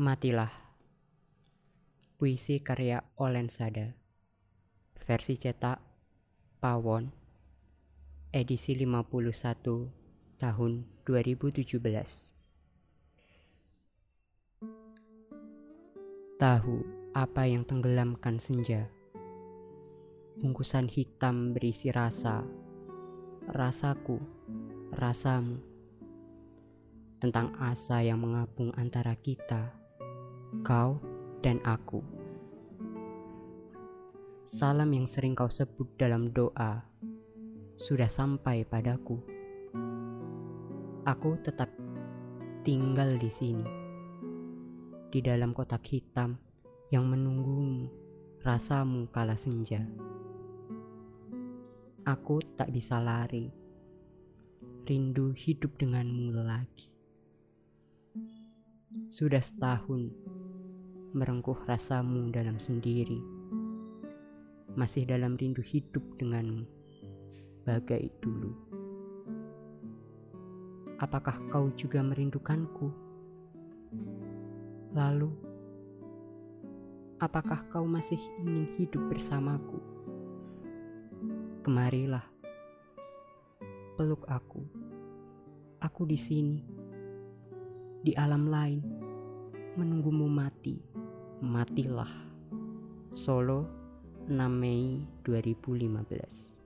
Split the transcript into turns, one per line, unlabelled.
Matilah. Puisi karya Olen Sada Versi cetak Pawon. Edisi 51 tahun 2017 Tahu apa yang tenggelamkan senja? Bungkusan hitam berisi rasa. Rasaku, rasamu. Tentang asa yang mengapung antara kita, kau dan aku. Salam yang sering kau sebut dalam doa sudah sampai padaku. Aku tetap tinggal di sini, di dalam kotak hitam yang menunggumu, rasamu kala senja. Aku tak bisa lari, rindu hidup denganmu lagi. Sudah setahun merengkuh rasamu dalam sendiri. Masih dalam rindu hidup denganmu, bagai dulu. Apakah kau juga merindukanku? Lalu, apakah kau masih ingin hidup bersamaku? Kemarilah, peluk aku. Aku di sini di alam lain menunggumu mati. Matilah. Solo 6 Mei 2015